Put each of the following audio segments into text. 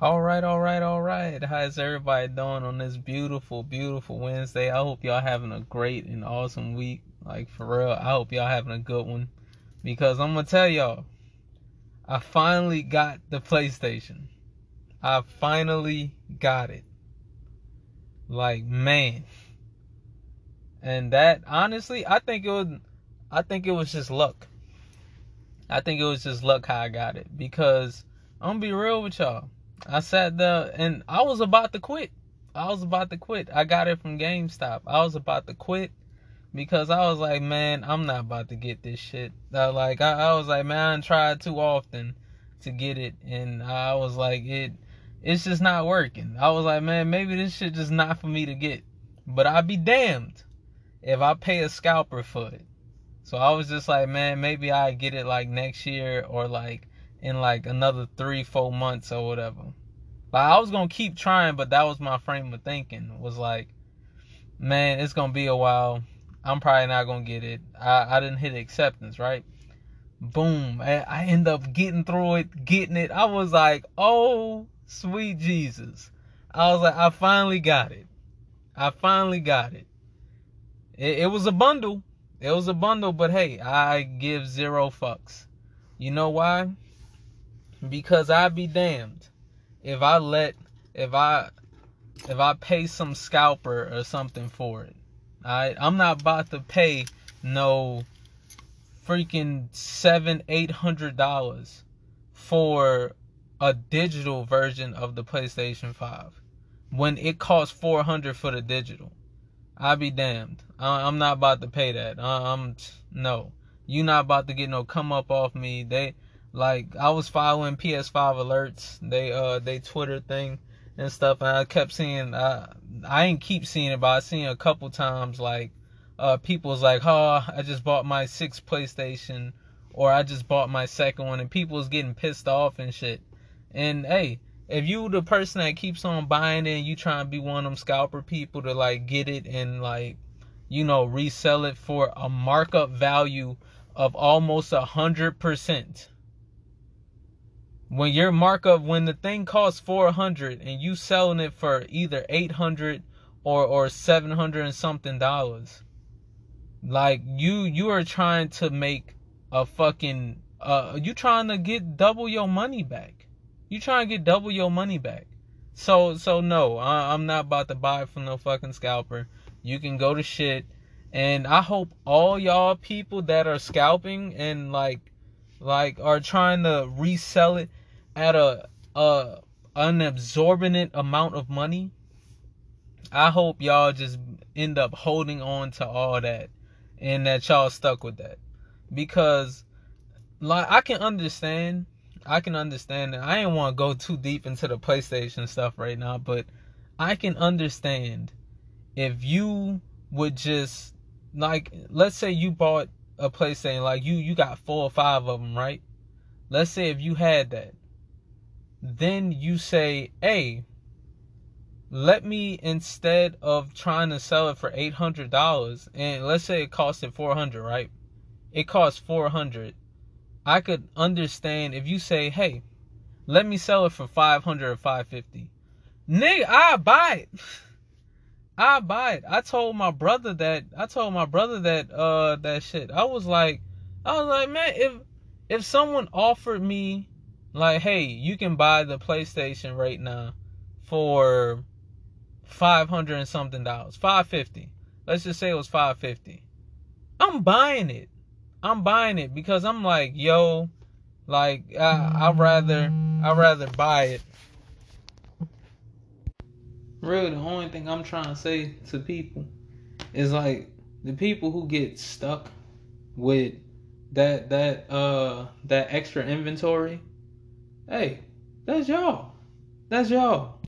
All right, all right, all right. How's everybody doing on this beautiful, beautiful Wednesday? I hope y'all having a great and awesome week. Like for real, I hope y'all having a good one. Because I'm gonna tell y'all, I finally got the PlayStation. I finally got it. Like man. And that honestly, I think it was I think it was just luck. I think it was just luck how I got it. Because I'm gonna be real with y'all I sat there and I was about to quit. I was about to quit. I got it from GameStop. I was about to quit because I was like, man, I'm not about to get this shit. I, like I, I was like, man, I tried too often to get it, and I was like, it, it's just not working. I was like, man, maybe this shit just not for me to get. But I'd be damned if I pay a scalper for it. So I was just like, man, maybe I get it like next year or like in like another three, four months or whatever. Like I was gonna keep trying, but that was my frame of thinking. Was like, man, it's gonna be a while. I'm probably not gonna get it. I, I didn't hit acceptance, right? Boom. I, I end up getting through it, getting it. I was like, oh, sweet Jesus. I was like, I finally got it. I finally got it. It, it was a bundle. It was a bundle, but hey, I give zero fucks. You know why? Because I'd be damned if I let if I if I pay some scalper or something for it. I I'm not about to pay no freaking seven eight hundred dollars for a digital version of the PlayStation 5 when it costs 400 for the digital. I'll be damned. I'm not about to pay that. I'm no. You not about to get no come up off me. They like I was following PS5 alerts, they uh they Twitter thing and stuff, and I kept seeing uh, I ain't keep seeing it, but I seen a couple times like uh people's like, oh, I just bought my sixth PlayStation, or I just bought my second one, and people's getting pissed off and shit. And hey, if you the person that keeps on buying it and you trying to be one of them scalper people to like get it and like you know resell it for a markup value of almost a hundred percent when your markup when the thing costs 400 and you selling it for either 800 or or 700 and something dollars like you you are trying to make a fucking uh you trying to get double your money back. You trying to get double your money back. So so no I, i'm not about to buy from no fucking scalper. You can go to shit. And i hope all y'all people that are scalping and like like are trying to resell it at a an absorbent amount of money, I hope y'all just end up holding on to all that and that y'all stuck with that. Because like I can understand I can understand that. I didn't want to go too deep into the PlayStation stuff right now, but I can understand if you would just like let's say you bought a PlayStation like you you got four or five of them, right? Let's say if you had that then you say, hey, let me instead of trying to sell it for eight hundred dollars, and let's say it costs it four hundred, right? It costs four hundred. I could understand if you say, hey, let me sell it for five hundred or five fifty. Nigga, I buy it. I buy it. I told my brother that. I told my brother that. Uh, that shit. I was like, I was like, man, if if someone offered me like, hey, you can buy the PlayStation right now for five hundred and something dollars, five fifty. Let's just say it was five fifty. I'm buying it. I'm buying it because I'm like, yo, like I, I'd rather I'd rather buy it. Really, the only thing I'm trying to say to people is like the people who get stuck with that that uh that extra inventory hey, that's y'all. That's y'all.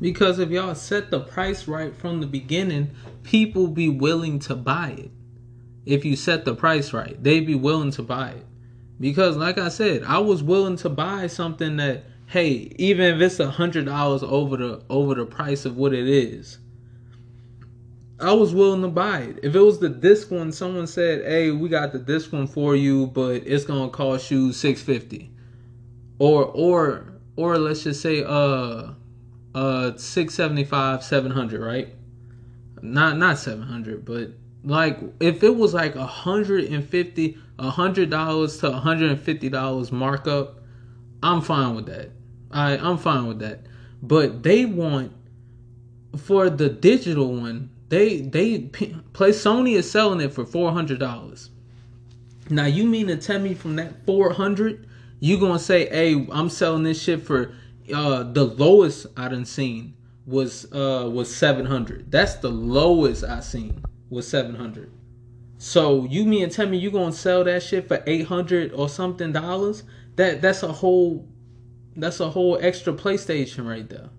Because if y'all set the price right from the beginning, people be willing to buy it. If you set the price right, they'd be willing to buy it. Because like I said, I was willing to buy something that hey, even if it's a hundred dollars over the over the price of what it is, I was willing to buy it. If it was the disc one, someone said, "Hey, we got the disc one for you, but it's gonna cost you six fifty or or or let's just say uh uh 675 700 right? Not not 700 but like if it was like a hundred and fifty a hundred dollars to a hundred and fifty dollars markup i'm fine with that. I i'm fine with that. But they want for the digital one they they play sony is selling it for four hundred dollars. Now you mean to tell me from that four hundred you gonna say hey i'm selling this shit for uh the lowest i done seen was uh was 700 that's the lowest i seen was 700 so you mean tell me you gonna sell that shit for 800 or something dollars? That that's a whole that's a whole extra playstation right there.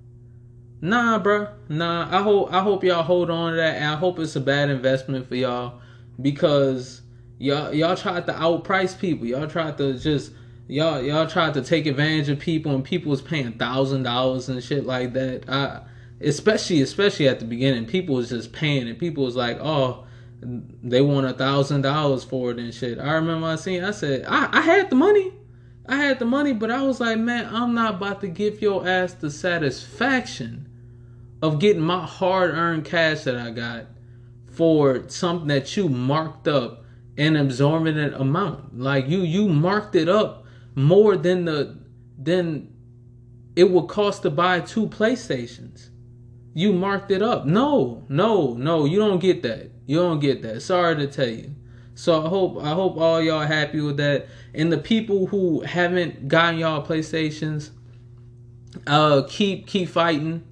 Nah bro nah i hope i hope y'all hold on to that and i hope it's a bad investment for y'all because y'all y'all tried to outprice people. Y'all tried to just y'all y'all tried to take advantage of people and people was paying thousand dollars and shit like that i especially especially at the beginning, people was just paying and people was like, oh, they want a thousand dollars for it and shit. I remember I seen, I said, I, I had the money. I had the money, but I was like, man, I'm not about to give your ass the satisfaction of getting my hard earned cash that I got for something that you marked up an exorbitant amount. Like you you marked it up more than the than it would cost to buy two PlayStations you marked it up. No, no, no, you don't get that. You don't get that. Sorry to tell you. So I hope I hope all y'all happy with that. And the people who haven't gotten y'all PlayStations, uh keep keep fighting.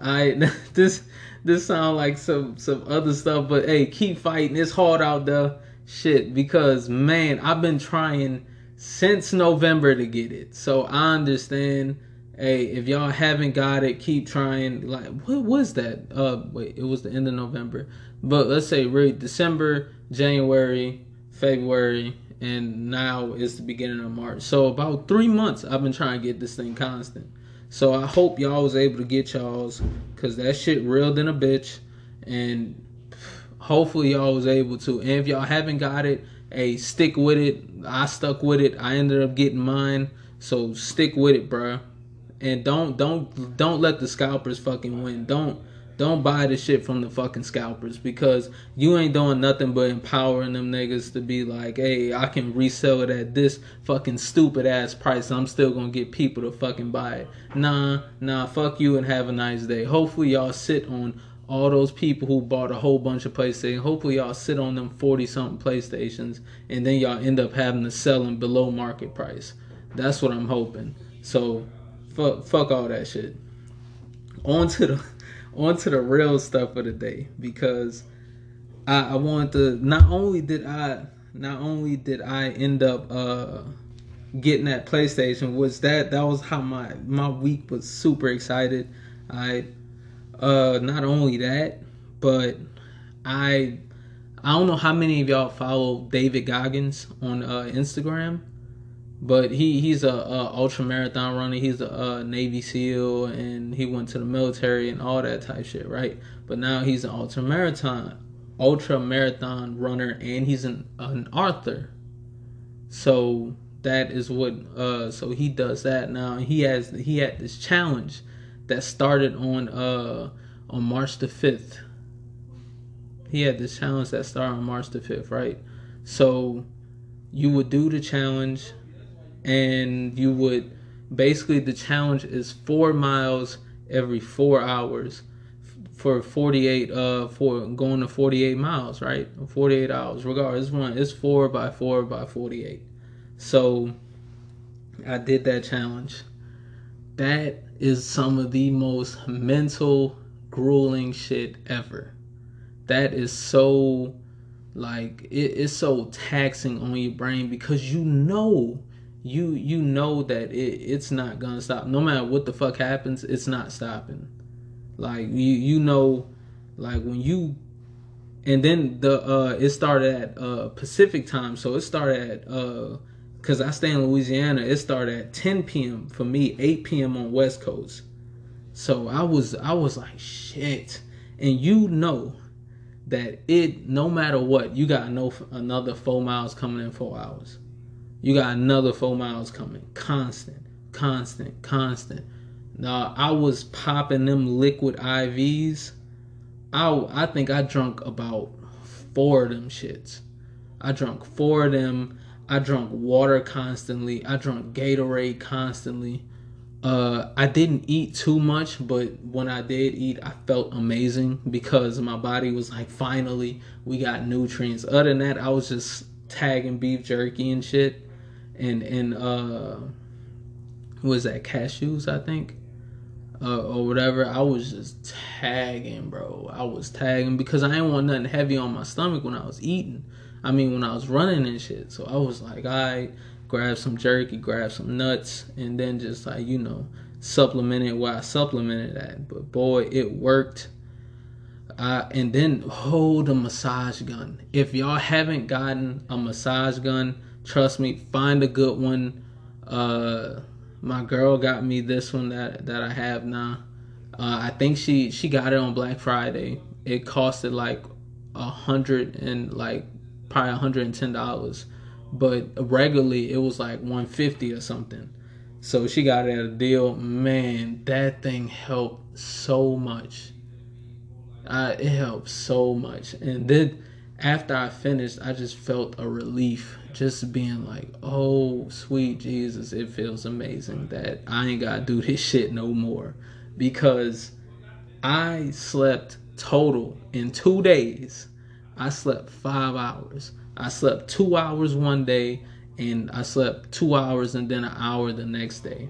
I this this sound like some some other stuff, but hey, keep fighting. It's hard out there. Shit, because man, I've been trying since November to get it. So I understand hey, if y'all haven't got it, keep trying. Like, what was that? Uh, wait, it was the end of November. But let's say right December, January, February, and now it's the beginning of March. So about three months, I've been trying to get this thing constant. So I hope y'all was able to get y'all's, cause that shit real than a bitch, and hopefully y'all was able to. And if y'all haven't got it, hey, stick with it. I stuck with it. I ended up getting mine. So stick with it, bruh and don't don't don't let the scalpers fucking win. Don't don't buy the shit from the fucking scalpers because you ain't doing nothing but empowering them niggas to be like, hey, I can resell it at this fucking stupid ass price. I'm still gonna get people to fucking buy it. Nah, nah, fuck you and have a nice day. Hopefully y'all sit on all those people who bought a whole bunch of PlayStation. Hopefully y'all sit on them 40 something PlayStations and then y'all end up having to sell them below market price. That's what I'm hoping. So fuck fuck all that shit. On to the on to the real stuff of the day because I, I wanted to not only did I not only did I end up uh getting that PlayStation was that that was how my my week was super excited. I uh not only that, but I I don't know how many of y'all follow David Goggins on uh, Instagram, but he he's a, a ultra marathon runner. He's a, a, Navy SEAL, and he went to the military and all that type shit, right? But now he's an ultra marathon ultra marathon runner, and he's an an author. So that is what uh so he does that now. He has he had this challenge that started on uh on March the fifth. He had the challenge that started on March the fifth, right? So you would do the challenge and you would basically the challenge is four miles every four hours for 48 uh for going to 48 miles right 48 hours regardless one it's four by four by 48 so i did that challenge that is some of the most mental grueling shit ever that is so like it is so taxing on your brain because you know you you know that it, it's not gonna stop. No matter what the fuck happens, it's not stopping. Like you you know, like when you and then the uh it started at uh Pacific time, so it started at uh because I stay in Louisiana, it started at 10 p.m. for me, 8 p.m. on West Coast. So I was I was like shit, and you know that it no matter what, you got no another four miles coming in four hours. You got another four miles coming, constant, constant, constant. Now I was popping them liquid IVs. I I think I drunk about four of them shits. I drunk four of them. I drank water constantly. I drank Gatorade constantly. Uh, I didn't eat too much, but when I did eat, I felt amazing because my body was like, finally, we got nutrients. Other than that, I was just tagging beef jerky and shit, and and uh, was that cashews? I think, uh, or whatever. I was just tagging, bro. I was tagging because I didn't want nothing heavy on my stomach when I was eating. I mean, when I was running and shit. So I was like, I grab some jerky, grab some nuts, and then just like you know supplemented what I supplemented that. But boy, it worked. Uh, and then hold a massage gun. If y'all haven't gotten a massage gun, trust me, find a good one. Uh, my girl got me this one that that I have now. Uh, I think she she got it on Black Friday. It costed like a hundred and like probably a hundred and ten dollars but regularly it was like 150 or something. So she got it at a deal. Man, that thing helped so much. It helped so much. And then after I finished, I just felt a relief. Just being like, oh, sweet Jesus, it feels amazing that I ain't got to do this shit no more. Because I slept total in two days. I slept five hours. I slept two hours one day and I slept two hours and then an hour the next day.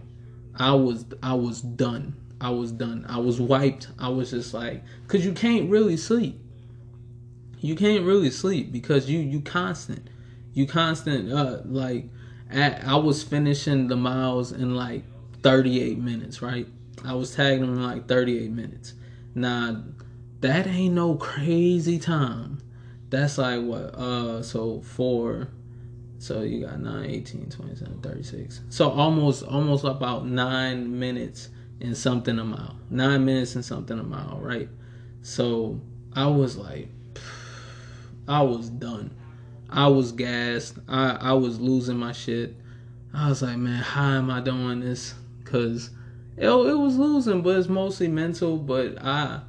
I was I was done. I was done. I was wiped. I was just like, cause you can't really sleep. You can't really sleep because you you constant. You constant. Uh, like at, I was finishing the miles in like 38 minutes. Right. I was tagging them in like 38 minutes. Now that ain't no crazy time that's like what uh so four so you got 9 18 27 36 so almost almost about nine minutes and something a mile. Nine minutes and something a mile right? So i was like i was done. I was gassed. I i was losing my shit. I was like man how am i doing this? Because it, it was losing but it's mostly mental but i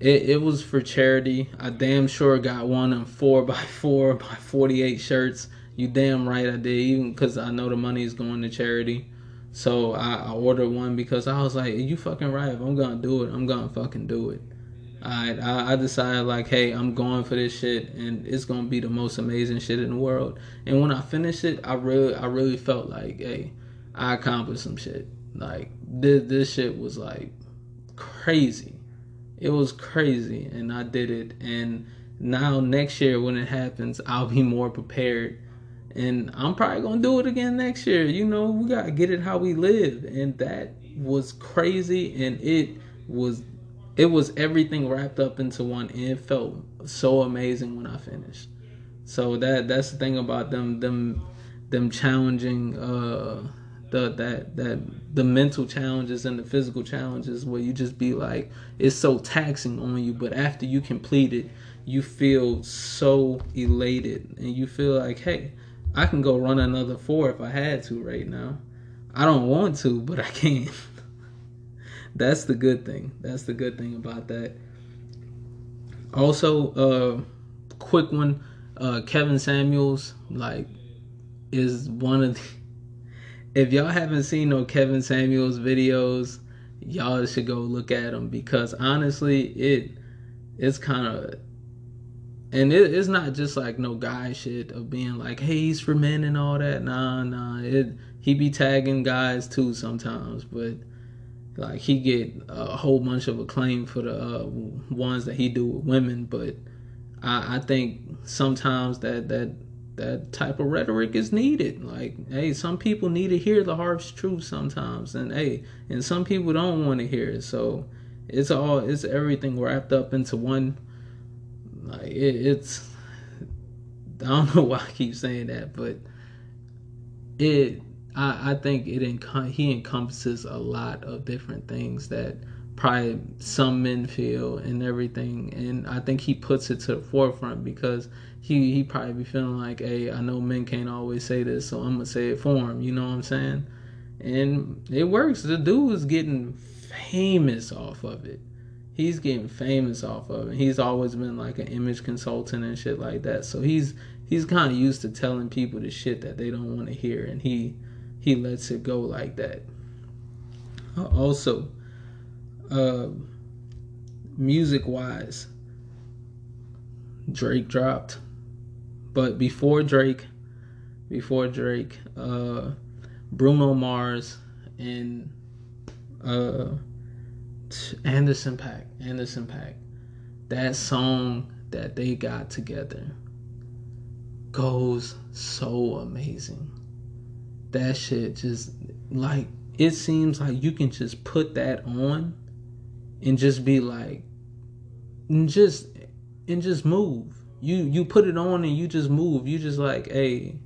it, it was for charity. I damn sure got one of four by four by forty eight shirts. You damn right I did, even because I know the money is going to charity. So I, I ordered one because I was like, you fucking right. If I'm gonna do it, I'm gonna fucking do it. I, I decided like, hey, I'm going for this shit, and it's gonna be the most amazing shit in the world. And when I finished it, I really, I really felt like, hey, I accomplished some shit. Like this, this shit was like crazy it was crazy and I did it and now next year when it happens I'll be more prepared and I'm probably gonna do it again next year. You know, we gotta get it how we live, and that was crazy, and it was, it was everything wrapped up into one, and it felt so amazing when I finished. So that that's the thing about them them them challenging uh the that that the mental challenges and the physical challenges where you just be like it's so taxing on you but after you complete it you feel so elated and you feel like hey i can go run another four if i had to right now. I don't want to but i can. That's the good thing. That's the good thing about that. Also uh quick one uh kevin samuels like is one of the if y'all haven't seen no Kevin Samuels videos, y'all should go look at them because honestly, it it's kind of and it, it's not just like no guy shit of being like, hey, he's for men and all that. Nah, nah. It he be tagging guys too sometimes, but like he get a whole bunch of acclaim for the uh, ones that he do with women. But I, I think sometimes that that that type of rhetoric is needed. Like, hey, some people need to hear the harsh truth sometimes, and hey, and some people don't want to hear it. So it's all it's everything wrapped up into one. Like it, it's I don't know why I keep saying that, but it I I think it enc- he encompasses a lot of different things that probably some men feel and everything and i think he puts it to the forefront because he he probably be feeling like hey i know men can't always say this so i'm gonna say it for him you know what i'm saying and it works. The dude is getting famous off of it. He's getting famous off of it. He's always been like an image consultant and shit like that. So he's he's kind of used to telling people the shit that they don't want to hear, and he he lets it go like that. Uh, also, uh, music wise, Drake dropped, but before Drake, before Drake, uh, Bruno Mars and uh, Anderson .Paak, Anderson .Paak, that song that they got together goes so amazing. That shit just like it seems like you can just put that on and just be like and just and just move. You you put it on and you just move. You just like, hey,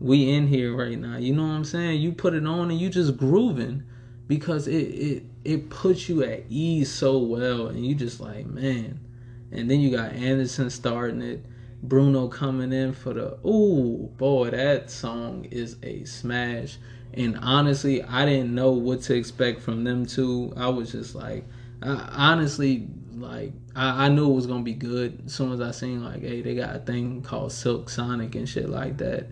we in here right now. You know what I'm saying? You put it on and you just grooving because it it it puts you at ease so well and you just like, man. And then you got Anderson starting it Bruno coming in for the ooh boy that song is a smash and honestly I didn't know what to expect from them two I was just like I, honestly like I, I knew it was gonna be good. As soon as I seen like hey they got a thing called Silk Sonic and shit like that.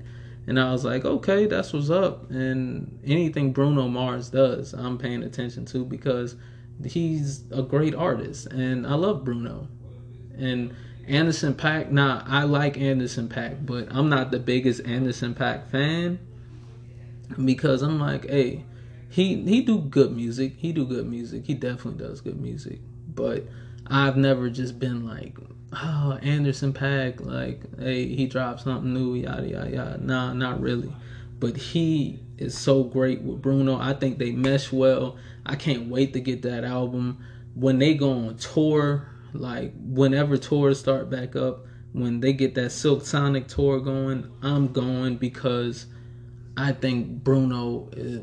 And I was like okay that's what's up. And anything Bruno Mars does I'm paying attention to because he's a great artist. And I love Bruno. And Anderson .Paak, nah, I like Anderson .Paak, but I'm not the biggest Anderson .Paak fan because I'm like, hey, he he do good music. He do good music. He definitely does good music. But I've never just been like, oh, Anderson .Paak, like, hey, he dropped something new, yada yada yada. Nah, not really. But he is so great with Bruno. I think they mesh well. I can't wait to get that album. When they go on tour, like whenever tours start back up, when they get that Silk Sonic tour going, I'm going because I think Bruno uh,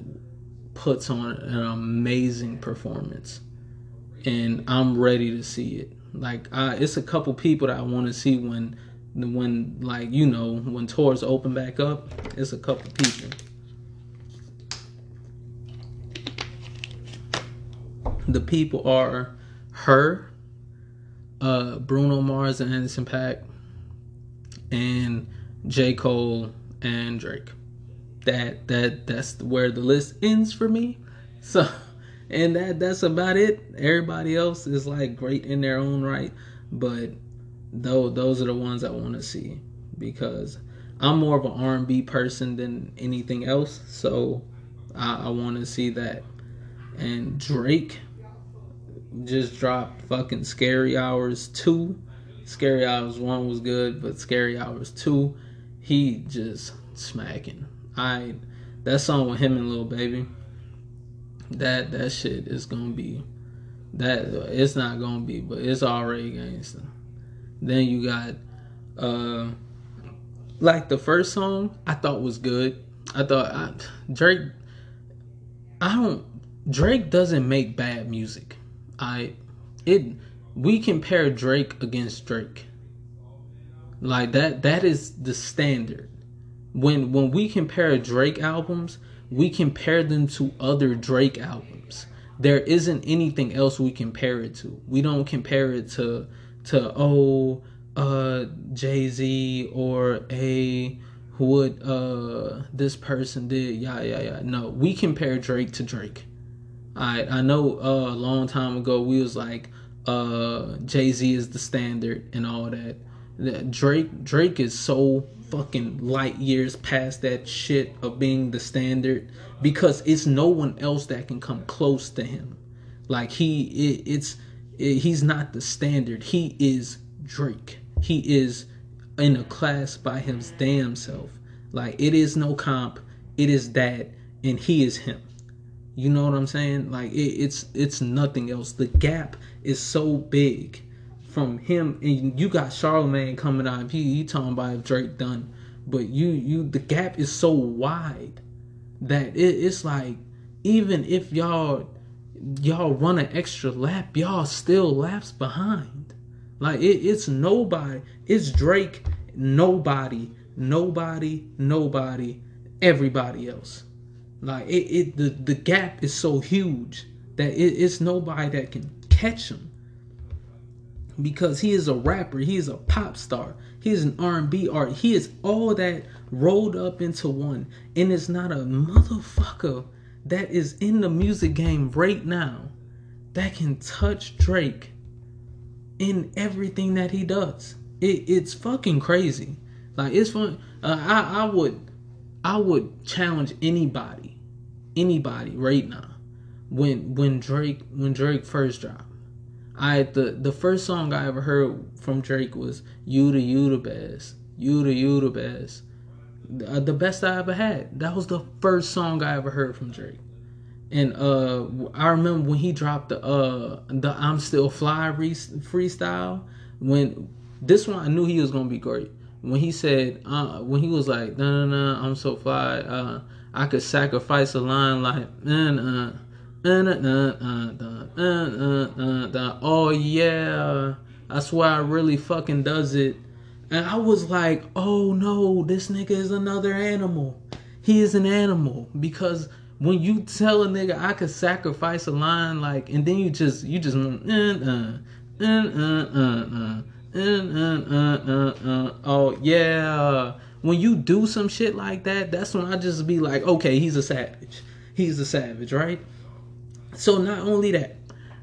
puts on an amazing performance, and I'm ready to see it. Like, I, it's a couple people that I want to see when, when like you know when tours open back up. It's a couple people. The people are her uh, Bruno Mars and Anderson .Paak, and J. Cole and Drake. That that that's where the list ends for me. So and that that's about it. Everybody else is like great in their own right, but though those are the ones I want to see because I'm more of an R&B person than anything else. So I, I want to see that. And Drake just dropped fucking Scary Hours 2. Scary Hours 1 was good, but Scary Hours 2, he just smacking. I that song with him and Lil Baby, that that shit is gonna be that it's not gonna be, but it's already gangster. Then you got uh like the first song I thought was good. I thought I, Drake I don't Drake doesn't make bad music. I it we compare Drake against Drake. Like that that is the standard. When when we compare Drake albums, we compare them to other Drake albums. There isn't anything else we compare it to. We don't compare it to to oh uh Jay-Z or a what uh this person did yeah yeah yeah no we compare Drake to Drake I I know uh, a long time ago we was like uh, Jay Z is the standard and all that. Drake Drake is so fucking light years past that shit of being the standard because it's no one else that can come close to him. Like he it, it's it, he's not the standard. He is Drake. He is in a class by his damn self. Like it is no comp. It is that and he is him. You know what I'm saying? Like it, it's it's nothing else. The gap is so big from him, and you got Charlemagne coming out. He, he talking about Drake done, but you you the gap is so wide that it, it's like even if y'all y'all run an extra lap, y'all still laps behind. Like it, it's nobody. It's Drake. Nobody. Nobody. Nobody. Everybody else. Like it, it the the gap is so huge that it, it's nobody that can catch him because he is a rapper, he is a pop star, he is an R&B art, he is all that rolled up into one, and it's not a motherfucker that is in the music game right now that can touch Drake in everything that he does. It, it's fucking crazy. Like it's fun. Uh, I I would I would challenge anybody, anybody right now when when Drake when Drake first dropped. I the the first song I ever heard from Drake was "You the You the Best, You the You the Best." Uh, the best I ever had. That was the first song I ever heard from Drake. And uh, I remember when he dropped the uh the "I'm Still Fly" re- freestyle. When this one, I knew he was gonna be great. When he said, uh, when he was like, "No, no, no, I'm so fly," uh, I could sacrifice a line like, "Nah, nah." Oh yeah, that's why I really fucking does it. And I was like, oh no, this nigga is another animal. He is an animal because when you tell a nigga I could sacrifice a line like, and then you just you just uh, uh, uh, uh, oh yeah. When you do some shit like that, that's when I just be like, okay, he's a savage. He's a savage, right? So not only that,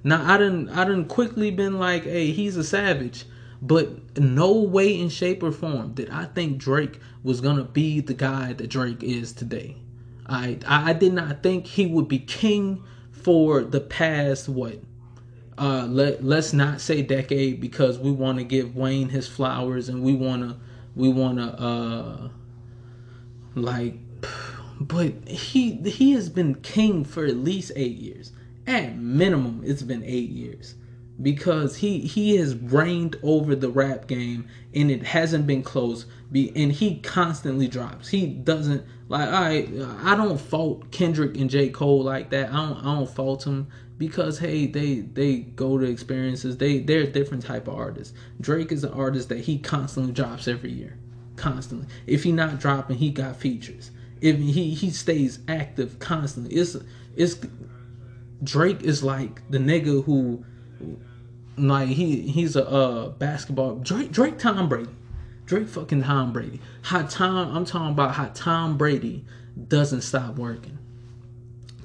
now I didn't I didn't quickly been like, hey, he's a savage. But no way in shape or form did I think Drake was gonna be the guy that Drake is today. I I did not think he would be king for the past what uh let let's not say decade because we want to give Wayne his flowers and we want to we want to uh like but he he has been king for at least 8 years at minimum it's been eight years. Because he he has reigned over the rap game and it hasn't been close. Be and he constantly drops. He doesn't like i i don't fault kendrick and j. Cole like that. I don't i don't fault him. Because hey they they go to experiences. They they're a different type of artist. Drake is an artist that he constantly drops every year. Constantly. If he not dropping he got features. If he he stays active constantly. It's it's Drake is like the nigga who like he he's a uh, basketball Drake Drake Tom Brady. Drake fucking Tom Brady. How Tom I'm talking about how Tom Brady doesn't stop working.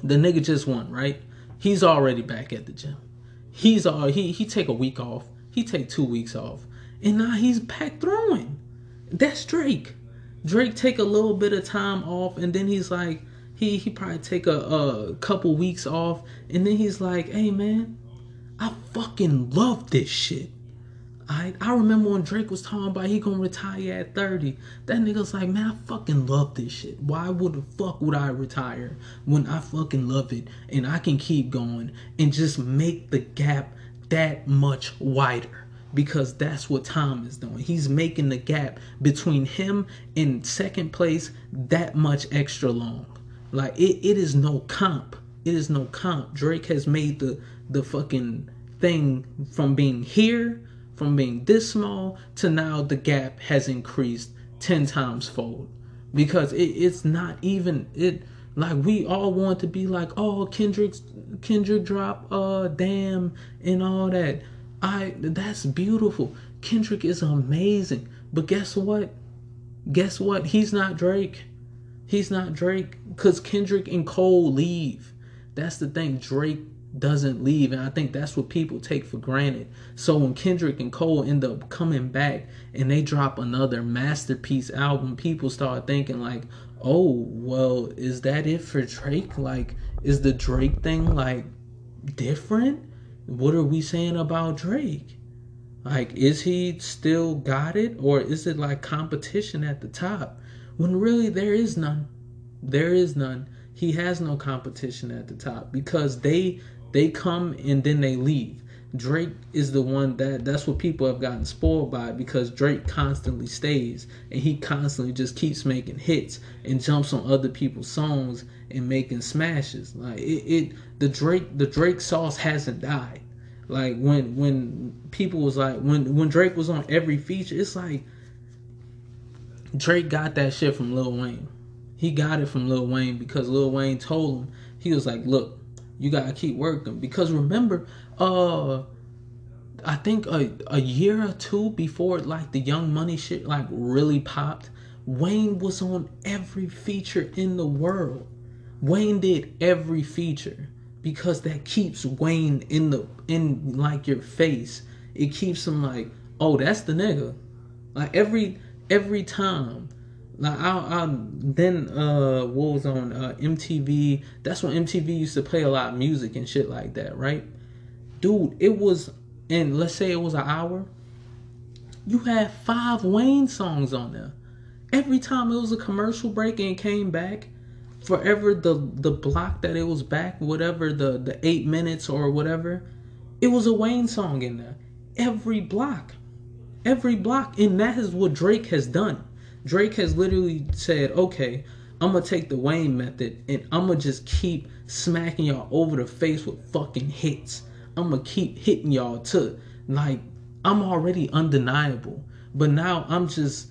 The nigga just won, right? He's already back at the gym. He's all he he take a week off. He take two weeks off. And now he's back throwing. That's Drake. Drake take a little bit of time off and then he's like, he he probably take a, a couple weeks off and then he's like hey man i fucking love this shit I, I remember when Drake was talking about he gonna retire at 30. That nigga's like, man, I fucking love this shit. Why would the fuck would I retire when I fucking love it and I can keep going and just make the gap that much wider? Because that's what Tom is doing. He's making the gap between him and second place that much extra long. Like it, it is no comp. It is no comp. Drake has made the the fucking thing from being here, from being this small to now the gap has increased ten times fold. Because it, it's not even it like we all want to be like, oh Kendrick's Kendrick drop uh damn and all that. I that's beautiful. Kendrick is amazing. But guess what? Guess what? He's not Drake. He's not Drake because Kendrick and Cole leave. That's the thing. Drake doesn't leave, and I think that's what people take for granted. So when Kendrick and Cole end up coming back and they drop another masterpiece album, people start thinking like, "Oh, well, is that it for Drake? Like, is the Drake thing like different? What are we saying about Drake? Like, is he still got it, or is it like competition at the top?" When really there is none. There is none. He has no competition at the top because they they come and then they leave. Drake is the one that that's what people have gotten spoiled by because Drake constantly stays and he constantly just keeps making hits and jumps on other people's songs and making smashes. Like it, it the Drake the Drake sauce hasn't died. Like when when people was like when when Drake was on every feature, it's like Drake got that shit from Lil Wayne. He got it from Lil Wayne because Lil Wayne told him he was like, "Look, you gotta keep working." Because remember, uh, I think a a year or two before like the Young Money shit like really popped, Wayne was on every feature in the world. Wayne did every feature because that keeps Wayne in the in like your face. It keeps him like, oh, that's the nigga. Like every every time like I, I then uh what was on uh, MTV? That's when MTV used to play a lot of music and shit like that, right? Dude, it was and let's say it was an hour. You had five Wayne songs on there. Every time it was a commercial break and came back, forever the the block that it was back, whatever the the eight minutes or whatever, it was a Wayne song in there. Every block, every block, and that is what Drake has done Drake has literally said, okay, I'm gonna take the Wayne method and I'm gonna just keep smacking y'all over the face with fucking hits. I'm gonna keep hitting y'all to like I'm already undeniable, but now I'm just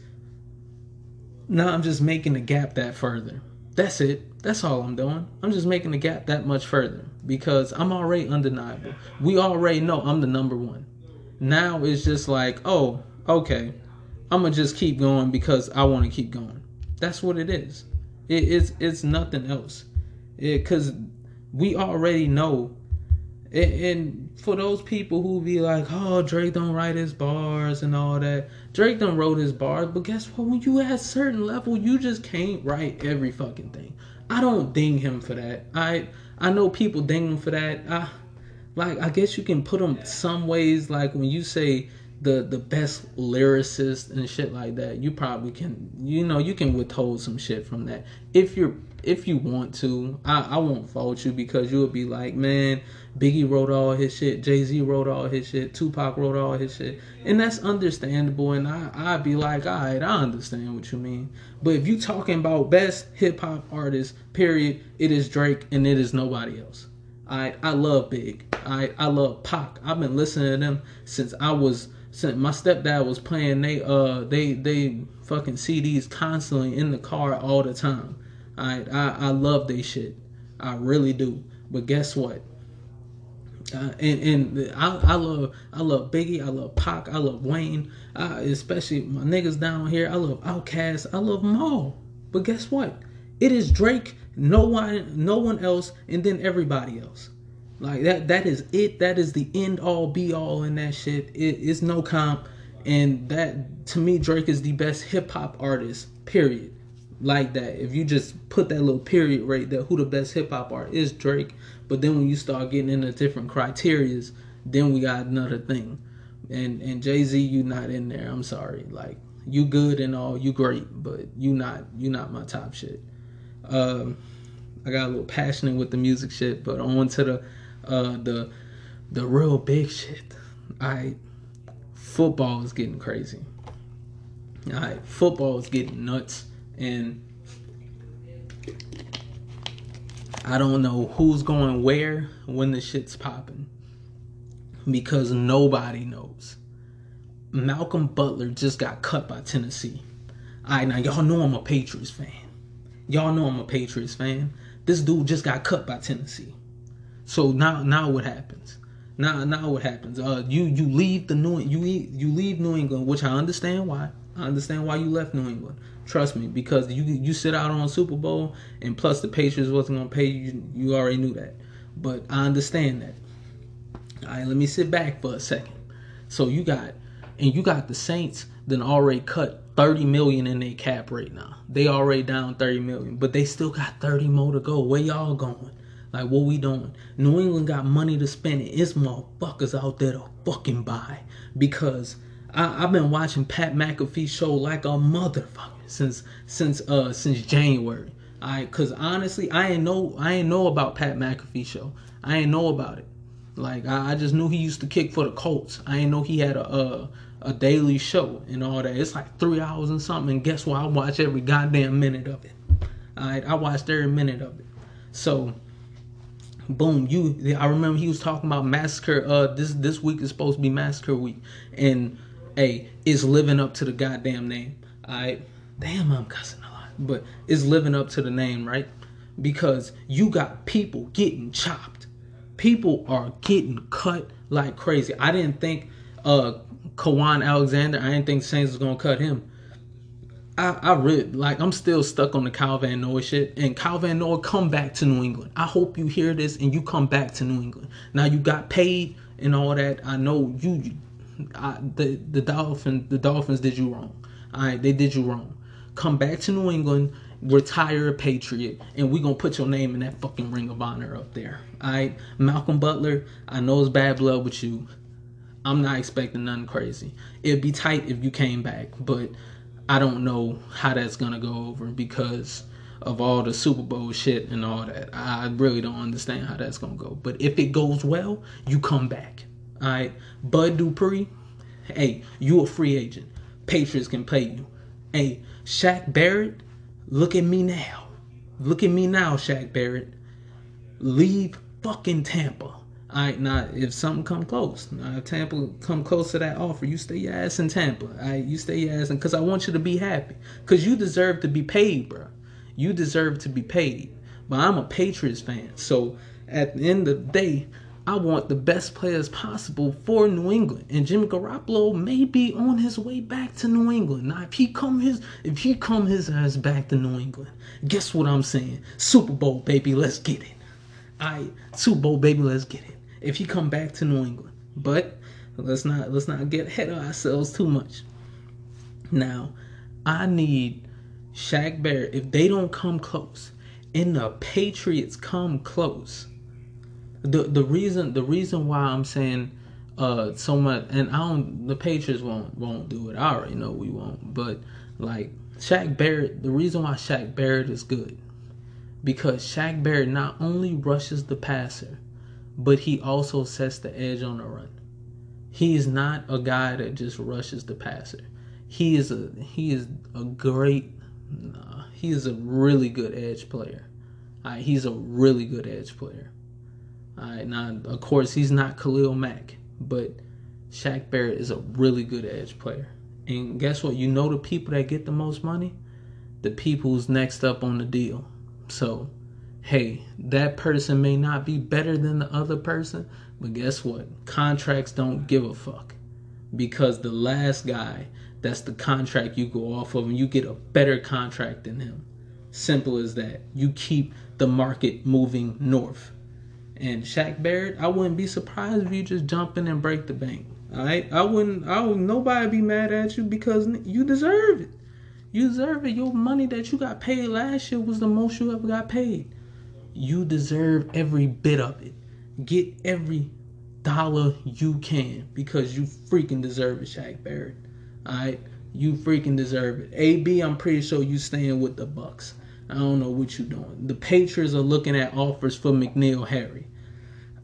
now I'm just making the gap that further. That's it. That's all I'm doing. I'm just making the gap that much further because I'm already undeniable. We already know I'm the number one. Now it's just like, oh, okay, I'm gonna just keep going because I want to keep going. That's what it is. It, it's it's nothing else. Because we already know. And, and for those people who be like, "Oh, Drake don't write his bars and all that," Drake don't wrote his bars. But guess what? When you at certain level, you just can't write every fucking thing. I don't ding him for that. I I know people ding him for that. I like I guess you can put him some ways. Like when you say the the best lyricist and shit like that, you probably can you know you can withhold some shit from that if you're if you want to. I I won't fault you because you'll be like, man, Biggie wrote all his shit, Jay Z wrote all his shit, Tupac wrote all his shit, and that's understandable. And I I'd be like, all right, I understand what you mean. But if you talking about best hip hop artist, period, it is Drake and it is nobody else. I I love Big. I I love Pac. I've been listening to them since I was since my stepdad was playing they uh they they fucking CDs constantly in the car all the time. I I, I love they shit. I really do. But guess what? Uh, and and I, I love I love Biggie, I love Pac, I love Wayne, I, especially my niggas down here. I love Outkast, I love them all. But guess what? It is Drake, no one, no one else, and then everybody else. Like that that is it. That is the end all be all in that shit. It is no comp. And that to me Drake is the best hip hop artist, period. Like that. If you just put that little period right there, who the best hip hop artist is Drake. But then when you start getting into different criterias, then we got another thing. And and Jay Z, you not in there. I'm sorry. Like you good and all, you great, but you not you not my top shit. Um, I got a little passionate with the music shit, but on to the uh, the the real big shit. I football is getting crazy. All right, football is getting nuts, and I don't know who's going where when the shit's popping because nobody knows. Malcolm Butler just got cut by Tennessee. All right, now y'all know I'm a Patriots fan. Y'all know I'm a Patriots fan. This dude just got cut by Tennessee. So now now what happens? Now now what happens? Uh, you you leave the New you you leave New England, which I understand why. I understand why you left New England. Trust me, because you you sit out on Super Bowl, and plus the Patriots wasn't gonna pay you. You already knew that, but I understand that. All right, let me sit back for a second. So you got and you got the Saints then already cut 30 million in their cap right now. They already down 30 million, but they still got 30 more to go. Where y'all going? Like, what we doing? New England got money to spend. It's motherfuckers out there to fucking buy. Because I, have been watching Pat McAfee show like a motherfucker since since uh since January. I cause honestly I ain't know I ain't know about Pat McAfee show. I ain't know about it. Like I, I just knew he used to kick for the Colts. I ain't know he had a, a a daily show and all that. It's like three hours and something. And guess what? I watch every goddamn minute of it. Alright, I watched every minute of it. So boom, you. I remember he was talking about massacre. Uh, this this week is supposed to be massacre week, and hey, is living up to the goddamn name. I damn, I'm cussing a lot. but it's living up to the name, right? Because you got people getting chopped. People are getting cut like crazy. I didn't think uh Kwon Alexander, I didn't think Saints was gonna cut him. I, I like I'm still stuck on the Kyle Van Noy shit. And Kyle Van Noy come back to New England. I hope you hear this and you come back to New England. Now you got paid and all that. I know you I, the the Dolphins the Dolphins did you wrong. All right, they did you wrong. Come back to New England, retire a Patriot, and we gonna put your name in that fucking Ring of Honor up there. All right, Malcolm Butler. I know it's bad blood with you. I'm not expecting nothing crazy. It'd be tight if you came back, but I don't know how that's gonna go over because of all the Super Bowl shit and all that. I really don't understand how that's gonna go. But if it goes well, you come back. All right, Bud Dupree. Hey, you a free agent. Patriots can pay you. Hey, Shaq Barrett. Look at me now. Look at me now, Shaq Barrett. Leave fucking Tampa. Right, now if something come close, if Tampa come close to that offer, you stay your ass in Tampa. Right, you stay your ass in, cause I want you to be happy, cause you deserve to be paid, bro. You deserve to be paid. But I'm a Patriots fan, so at the end of the day, I want the best players possible for New England, and Jimmy Garoppolo may be on his way back to New England. Now, if he come his if he come his ass back to New England, guess what I'm saying? Super Bowl, baby, let's get it. I Super Bowl, baby, let's get it if he come back to New England. But let's not let's not get ahead of ourselves too much. Now, I need Shaq Barrett. If they don't come close, and the Patriots come close, the the reason the reason why I'm saying uh so much, and I don't the Patriots won't won't do it. I already know we won't. But like Shaq Barrett, the reason why Shaq Barrett is good because Shaq Barrett not only rushes the passer but he also sets the edge on the run. He is not a guy that just rushes the passer. He is a he is a great nah, he is a really good edge player. Right, he's a really good edge player. All right, now of course he's not Khalil Mack, but Shaq Barrett is a really good edge player. And guess what? You know the people that get the most money? The people who's next up on the deal. So hey, that person may not be better than the other person, but guess what? Contracts don't give a fuck. Because the last guy, that's the contract you go off of, and you get a better contract than him. Simple as that. You keep the market moving north. And Shaq Barrett, I wouldn't be surprised if you just jump in and break the bank. All right, I wouldn't. I would nobody be mad at you because you deserve it. You deserve it. Your money that you got paid last year was the most you ever got paid. You deserve every bit of it. Get every dollar you can because you freaking deserve it, Shaq Barrett. Alright? You freaking deserve it. AB, I'm pretty sure you staying with the Bucks. I don't know what you doing. The Patriots are looking at offers for N'Keal Harry.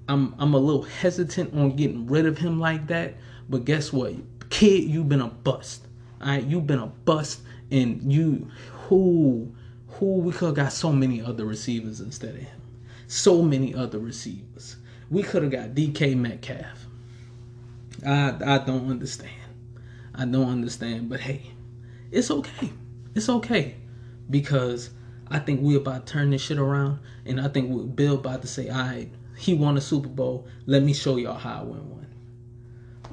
I'm I'm a little hesitant on getting rid of him like that, but guess what? Kid, you've been a bust. Alright, you've been a bust and you who who we could have got so many other receivers instead of him. So many other receivers. We could have got DK Metcalf. I I don't understand. I don't understand, but hey, it's okay. It's okay because I think we about to turn this shit around, and I think we Bill about to say, "All right, he won a Super Bowl. Let me show y'all how I win one."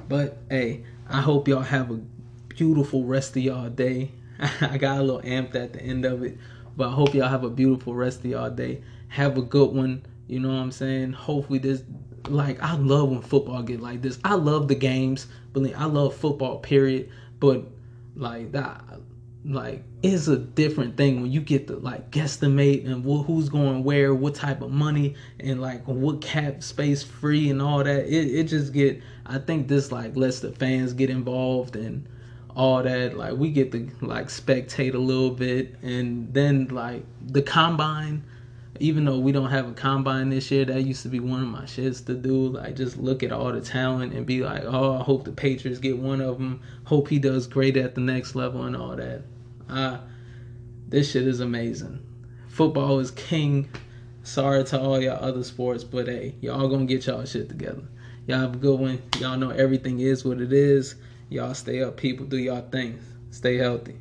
But hey, I hope y'all have a beautiful rest of y'all day. I got a little amped at the end of it, but I hope y'all have a beautiful rest of y'all day. Have a good one. You know what I'm saying? Hopefully this like I love when football get like this. I love the games, but I love football period. But like that like it's a different thing when you get to like guesstimate and wh- who's going where, what type of money, and like what cap space free and all that. It it just get. I think this like lets the fans get involved and all that. Like we get to like spectate a little bit, and then like the combine. Even though we don't have a combine this year, that used to be one of my shits to do. Like just look at all the talent and be like, oh, I hope the Patriots get one of them. Hope he does great at the next level and all that. Uh, this shit is amazing. Football is king. Sorry to all y'all other sports, but hey, y'all gonna get y'all shit together. Y'all have a good one. Y'all know everything is what it is. Y'all stay up, people. Do y'all things. Stay healthy.